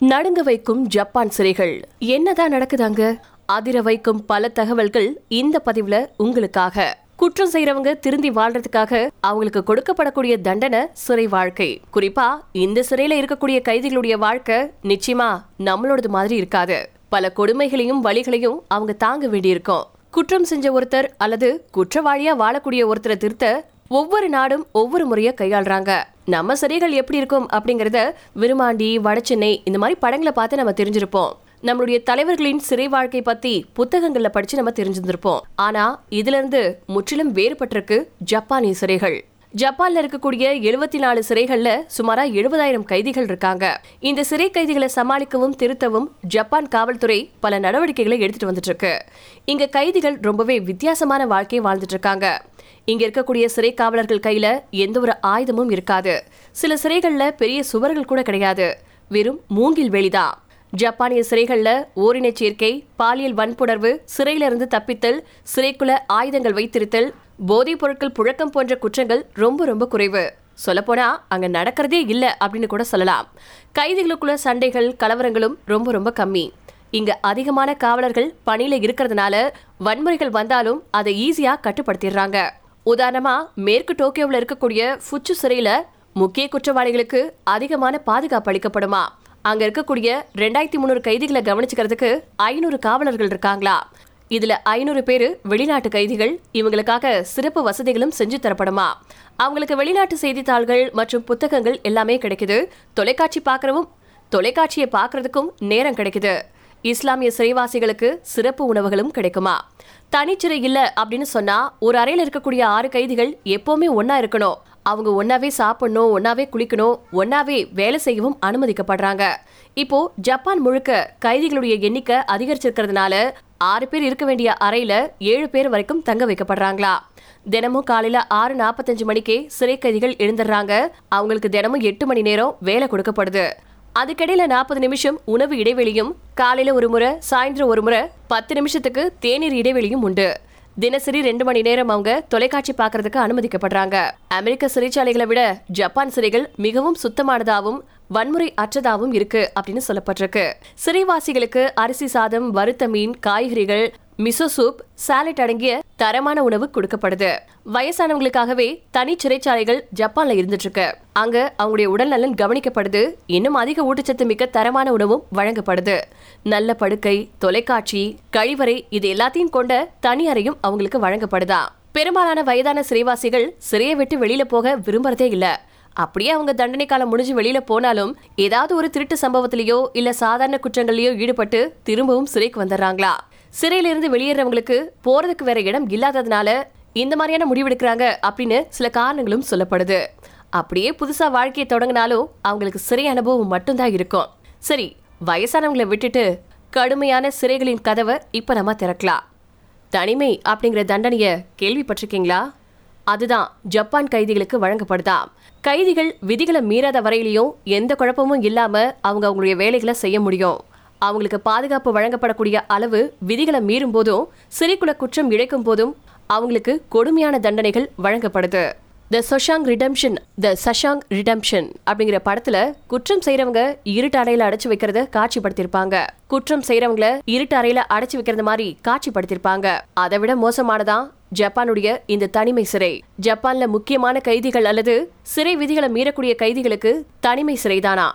நடுங்க வைக்கும் ஜப்பான் சிறைகள். என்னதான் நடக்குதாங்க? அதிர வைக்கும் பல தகவல்கள் இந்த பதிவுல உங்களுக்காக. குற்றம் செய்யறவங்க திருந்தி வாழ்றதுக்காக அவங்களுக்கு கொடுக்கப்படக்கூடிய தண்டனை சிறை வாழ்க்கை. குறிப்பா இந்த சிறையில இருக்கக்கூடிய கைதிகளுடைய வாழ்க்கை நிச்சயமா நம்மளோடது மாதிரி இருக்காது. பல கொடுமைகளையும் வழிகளையும் அவங்க தாங்க வேண்டியிருக்கும். குற்றம் செஞ்ச ஒருத்தர் அல்லது குற்றவாளியா வாழக்கூடிய ஒருத்தரை திருத்த ஒவ்வொரு நாடும் ஒவ்வொரு முறையை கையாளுறாங்க. நம்ம சிறைகள் எப்படி இருக்கும் அப்படிங்கறத விருமாண்டி வடச்சென்னை இந்த மாதிரி படங்களை பார்த்து நம்ம தெரிஞ்சிருப்போம். நம்மளுடைய தலைவர்களின் சிறை வாழ்க்கை பத்தி புத்தகங்கள்ல படிச்சு நம்ம தெரிஞ்சிருந்திருப்போம். ஆனா இதுல இருந்து முற்றிலும் வேறுபட்டிருக்கு ஜப்பானிய சிறைகள். ஜப்பான்ல இருக்கக்கூடிய எழுபத்தி நாலு சிறைகள்ல சுமாரா எழுபதாயிரம் கைதிகள் இருக்காங்க. இந்த சிறை கைதிகளை சமாளிக்கவும் திருத்தவும் ஜப்பான் காவல்துறை பல நடவடிக்கைகளை எடுத்துட்டு வந்துட்டு இருக்கு. இங்க கைதிகள் ரொம்பவே வித்தியாசமான வாழ்க்கையை வாழ்ந்துட்டு இருக்காங்க. இங்க இருக்கக்கூடிய சிறை காவலர்கள் கையில எந்த ஒரு ஆயுதமும் இருக்காது. சில சிறைகள்ல பெரிய சுவர்கள் கூட கிடையாது. வெறும் மூங்கில் வெளிதான் ஜப்பானிய சிறைகள்ல ஓரின சேர்க்கை பாலியல் வன்புணர்வு சிறையிலிருந்து தப்பித்தல் சிறைக்குள்ள ஆயுதங்கள் வைத்திருத்தல் போதைப் பொருட்கள் புழக்கம் போன்ற குற்றங்கள் ரொம்ப ரொம்ப குறைவு. சொல்லப்போனா அங்க நடக்கிறதே இல்ல அப்படின்னு கூட சொல்லலாம். கைதிகளுக்குள்ள சண்டைகள் கலவரங்களும் ரொம்ப ரொம்ப கம்மி. இங்க அதிகமான காவலர்கள் பணியில இருக்கிறதுனால வன்முறைகள் வந்தாலும் அதை ஈஸியா கட்டுப்படுத்திடுறாங்க. உதாரணமா மேற்கு டோக்கியோவில் இருக்கக்கூடிய ஃபுச்சு சிறையில முக்கிய குற்றவாளிகளுக்கு அதிகமான பாதுகாப்பு அளிக்கப்படுமா? அங்க இருக்கக்கூடிய ரெண்டாயிரத்தி முந்நூறு கைதிகளை கவனிச்சுக்கிறதுக்கு ஐநூறு காவலர்கள் இருக்காங்களா? இதுல ஐநூறு பேரு வெளிநாட்டு கைதிகள் இவங்களுக்காக சிறப்பு வசதிகளும் செஞ்சு தரப்படுமா? அவங்களுக்கு வெளிநாட்டு செய்தித்தாள்கள் மற்றும் புத்தகங்கள் எல்லாமே கிடைக்குது. தொலைக்காட்சி பார்க்கறவும் தொலைக்காட்சியை பார்க்கறதுக்கும் நேரம் கிடைக்குது. இஸ்லாமிய சிறைவாசிகளுக்கு சிறப்பு உணவுகளும் கிடைக்குமா? தனிச்சிறை இல்ல அப்படின்னு சொன்னா ஒரு அறையில இருக்கக்கூடிய ஆறு கைதிகள் எப்பவுமே ஒன்னா இருக்கணும். அவங்க ஒன்னாவே சாப்பிடணும் ஒன்னாவே குளிக்கணும் ஒன்னாவே வேலை செய்யவும் அனுமதிக்கப்படுறாங்க. இப்போ ஜப்பான் முழுக்க கைதிகளுடைய எண்ணிக்கை அதிகரிச்சிருக்கிறதுனால ஆறு பேர் இருக்க வேண்டிய அறையில ஏழு பேர் வரைக்கும் தங்க வைக்கப்படுறாங்களா? தினமும் காலையில ஆறு நாற்பத்தஞ்சு மணிக்கே சிறை கைதிகள் எழுந்துடுறாங்க. அவங்களுக்கு தினமும் எட்டு மணி நேரம் வேலை கொடுக்கப்படுது. அதுக்கிடையில நாற்பது நிமிஷம் உணவு இடைவெளியும் காலையில ஒரு முறை சாயந்தரம் ஒரு முறை பத்து நிமிஷத்துக்கு தேநீர் இடைவெளியும் உண்டு. தினசரி ரெண்டு மணி நேரம் அவங்க தொலைக்காட்சி பார்க்கறதுக்கு அனுமதிக்கப்படுறாங்க. அமெரிக்க சிறைச்சாலைகளை விட ஜப்பான் சிறைகள் மிகவும் சுத்தமானதாகவும் வன்முறை அற்றதாகவும் இருக்கு அப்படின்னு சொல்லப்பட்டிருக்கு. சிறைவாசிகளுக்கு அரிசி சாதம் வறுத்த மீன் காய்கறிகள் மிசோ சூப் சாலட் அடங்கிய தரமான உணவு கொடுக்கப்படுது. வயசானவங்களுக்காகவே தனி சிறைச்சாலைகள் ஜப்பான்ல இருந்துட்டு இருக்கு அங்க அவங்களுடைய உடல்நலன் கவனிக்கப்படுது. இன்னும் அதிக ஊட்டச்சத்து மிக்க தரமான உணவும் வழங்கப்படுது. நல்ல படுக்கை தொலைக்காட்சி கழிவறை இது எல்லாத்தையும் கொண்ட தனி அறையும் அவங்களுக்கு வழங்கப்படுதா? பெரும்பாலான வயதான சிறைவாசிகள் சிறையை விட்டு வெளியில போக விரும்புறதே இல்ல. அப்படியே அவங்க தண்டனை காலம் முடிஞ்சு வெளியில போனாலும் ஏதாவது ஒரு திருட்டு சம்பவத்திலேயோ இல்ல சாதாரண குற்றங்கள்லயோ ஈடுபட்டு திரும்பவும் சிறைக்கு வந்துடுறாங்களா? சிறையிலிருந்து வெளியேறவங்களுக்கு போறதுக்கு வேற இடம் இல்லாததுனால இந்த மாதிரியான முடிவெடுக்கிறாங்க அப்படின்னு சில காரணங்களும் சொல்லப்படுது. அப்படியே புதுசா வாழ்க்கையை தொடங்கினாலும் அவங்களுக்கு சிறை அனுபவம் மட்டும்தான் இருக்கும். சரி வயசானவங்களை விட்டுட்டு கடுமையான சிறைகளின் கதவை இப்ப நம்ம திறக்கலாம். தனிமை அப்படிங்கிற தண்டனைய கேள்விப்பட்டிருக்கீங்களா? அதுதான் ஜப்பான் கைதிகளுக்கு வழங்கப்படுதா? கைதிகள் விதிகளை மீறாத வரையிலையும் எந்த குழப்பமும் இல்லாம அவங்க அவங்களுடைய வேலைகளை செய்ய முடியும். அவங்களுக்கு பாதுகாப்பு வழங்கப்படக்கூடிய அளவு விதிகளை மீறும் போதும் சிறைக்குள்ள குற்றம் இழைக்கும் போதும் அவங்களுக்கு கொடுமையான தண்டனைகள் வழங்கப்படுது. The Shawshank redemption the Shawshank redemption அப்படிங்கிற படத்துல குற்றம் செய்யறவங்க இருட்டு அறையில அடைச்சு வைக்கிறத காட்சிப்படுத்திருப்பாங்க குற்றம் செய்யறவங்கள இருட்டு அறையில அடைச்சு வைக்கிறது மாதிரி காட்சிப்படுத்திருப்பாங்க அதை விட மோசமானதான் ஜப்பானுடைய இந்த தனிமை சிறை. ஜப்பான்ல முக்கியமான கைதிகள் அல்லது சிறை விதிகளை மீறக்கூடிய கைதிகளுக்கு தனிமை சிறைதானா?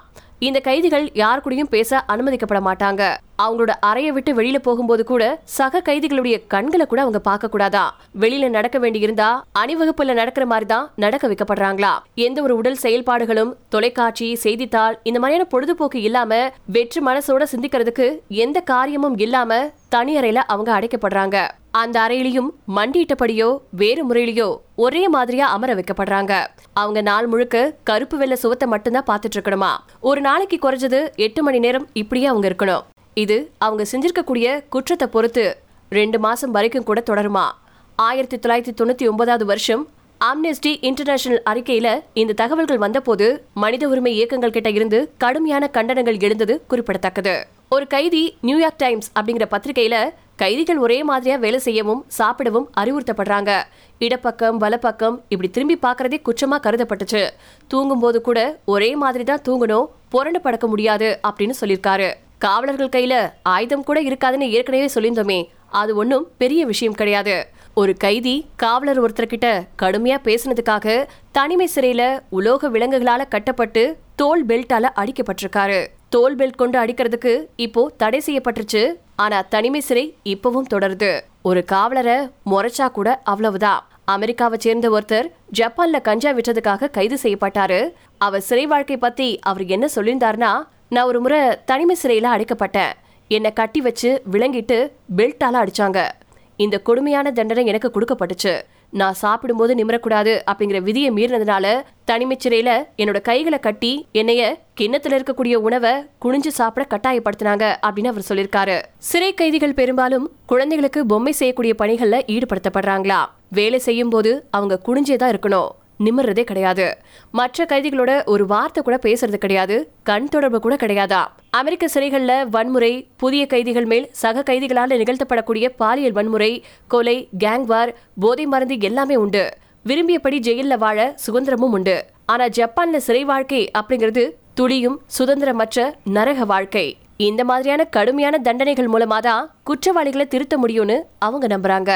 இந்த கைதிகள் யார் கூடயும் பேச அனுமதிக்கப்பட மாட்டாங்க. அவங்களோட அறையை விட்டு வெளியில போகும்போது கூட சக கைதிகளுடைய கண்களை கூட அவங்க பார்க்க கூடாதா வெளியில நடக்க வேண்டியிருந்தா அணிவகுப்புல நடக்கிற மாதிரி தான் நடக்க வைக்கப்படுறாங்களா? எந்த ஒரு உடல் செயல்பாடுகளும் தொலைக்காட்சி செய்தித்தாள் இந்த மாதிரியான பொழுதுபோக்கு இல்லாம வெற்று மனசோட சிந்திக்கிறதுக்கு எந்த காரியமும் இல்லாம தனியறையில அவங்க அடைக்கப்படுறாங்க. அந்த அறையிலையும் மண்டியிட்டபடியோ வேறு முறையிலையோ ஒரே மாதிரியா அமர வைக்கப்படுறாங்க. அவங்க நாள் முழுக்க கருப்பு வெள்ளை சுவத்தை மட்டும்தான் பார்த்துட்டு இருக்கணுமா? ஒரு நாளைக்கு குறைஞ்சது எட்டு மணி நேரம் இப்படியே அவங்க இருக்கணும். இது அவங்க செஞ்சிருக்கக்கூடிய குற்றத்தை பொறுத்து ரெண்டு மாசம் வரைக்கும் கூட தொடருமா? ஆயிரத்தி தொள்ளாயிரத்தி தொண்ணூத்தி ஒன்பதாவது வருஷம் ஆம்னெஸ்டி இன்டர்நேஷனல் அறிக்கையில இந்த தகவல்கள் வந்தபோது மனித உரிமை இயக்கங்கள் கிட்ட இருந்து கடுமையான கண்டனங்கள் எழுந்தது குறிப்பிடத்தக்கது. ஒரு கைதி நியூயார்க் டைம்ஸ் அப்படிங்கிற பத்திரிகையில கைதிகள் ஒரே மாதிரியா வேலை செய்யவும் சாப்பிடவும் அறிவுறுத்தப்படுறாங்க. இடப்பக்கம் வலப்பக்கம் இப்படி திரும்பி பார்க்கறதே குற்றமா கருதப்பட்டுச்சு. தூங்கும்போது கூட ஒரே மாதிரி தான் தூங்கணும் புரண்டு படக்க முடியாது அப்படின்னு சொல்லியிருக்காரு. காவலர்கள் கையில ஆயுதம் கூட இருக்காதுன்னு ஏற்கனவே சொல்லியிருந்தோமே அது ஒன்றும் பெரிய விஷயம் கிடையாது. ஒரு கைதி காவலர் ஒருத்தர்கிட்ட கடுமையா பேசினதுக்காக தனிமை சிறையில உலோக விலங்குகளால கட்டப்பட்டு தோல் பெல்ட்டால அடிக்கப்பட்டிருக்காரு. தோல் பெல்ட் கொண்டு அடிக்கிறதுக்கு இப்போ தடை செய்யப்பட்டுருச்சு. ஆனா தனிமை சிறை இப்பவும் தொடருது. ஒரு காவலரை முறைச்சா கூட அவ்வளவுதான். அமெரிக்காவை சேர்ந்த ஒருத்தர் ஜப்பான்ல கஞ்சா விற்றதுக்காக கைது செய்யப்பட்டாரு. அவர் சிறை வாழ்க்கை பத்தி அவர் என்ன சொல்லியிருந்தாருன்னா நான் ஒரு முறை தனிமை சிறையில அடைக்கப்பட்டேன். என்னை கட்டி வச்சு விளங்கிட்டு பெல்ட்டால அடிச்சாங்க. இந்த கொடுமையான தண்டனை எனக்கு கொடுக்கப்பட்டுச்சு. நான் சாப்பிடும்போது நிமிரக்கூடாது அப்படிங்கிற விதியை மீறினதுனால தனிமை சிறையில என்னோட கைகளை கட்டி என்னைய கிண்ணத்துல இருக்கக்கூடிய உணவை குனிஞ்சு சாப்பிட கட்டாயப்படுத்தினாங்க அப்படின்னு அவர் சொல்லியிருக்காரு. சிறை கைதிகள் பெரும்பாலும் குழந்தைகளுக்கு பொம்மை செய்யக்கூடிய பணிகள்ல ஈடுபடுத்தப்படுறாங்களா? வேலை செய்யும் போது அவங்க குனிஞ்சே தான் இருக்கணும். நிமிர்றதே கிடையாது. மற்ற கைதிகளோட ஒரு வார்த்தை கூட பேசுறது கிடையாது. கண் தொடர்பு கூட கிடையாதா? அமெரிக்க சிறைகளில் வன்முறை புதிய கைதிகள் மேல் சக கைதிகளால் நிகழ்த்தப்படக்கூடிய பாலியல் வன்முறை கொலை கேங்வார் போதை மருந்து எல்லாமே உண்டு. விரும்பியபடி ஜெயிலில் வாழ சுதந்திரமும் உண்டு. ஆனா ஜப்பான்ல சிறை வாழ்க்கை அப்படிங்கிறது துளியும் சுதந்திரமற்ற நரக வாழ்க்கை. இந்த மாதிரியான கடுமையான தண்டனைகள் மூலமா தான் குற்றவாளிகளை திருத்த முடியும்னு அவங்க நம்புறாங்க.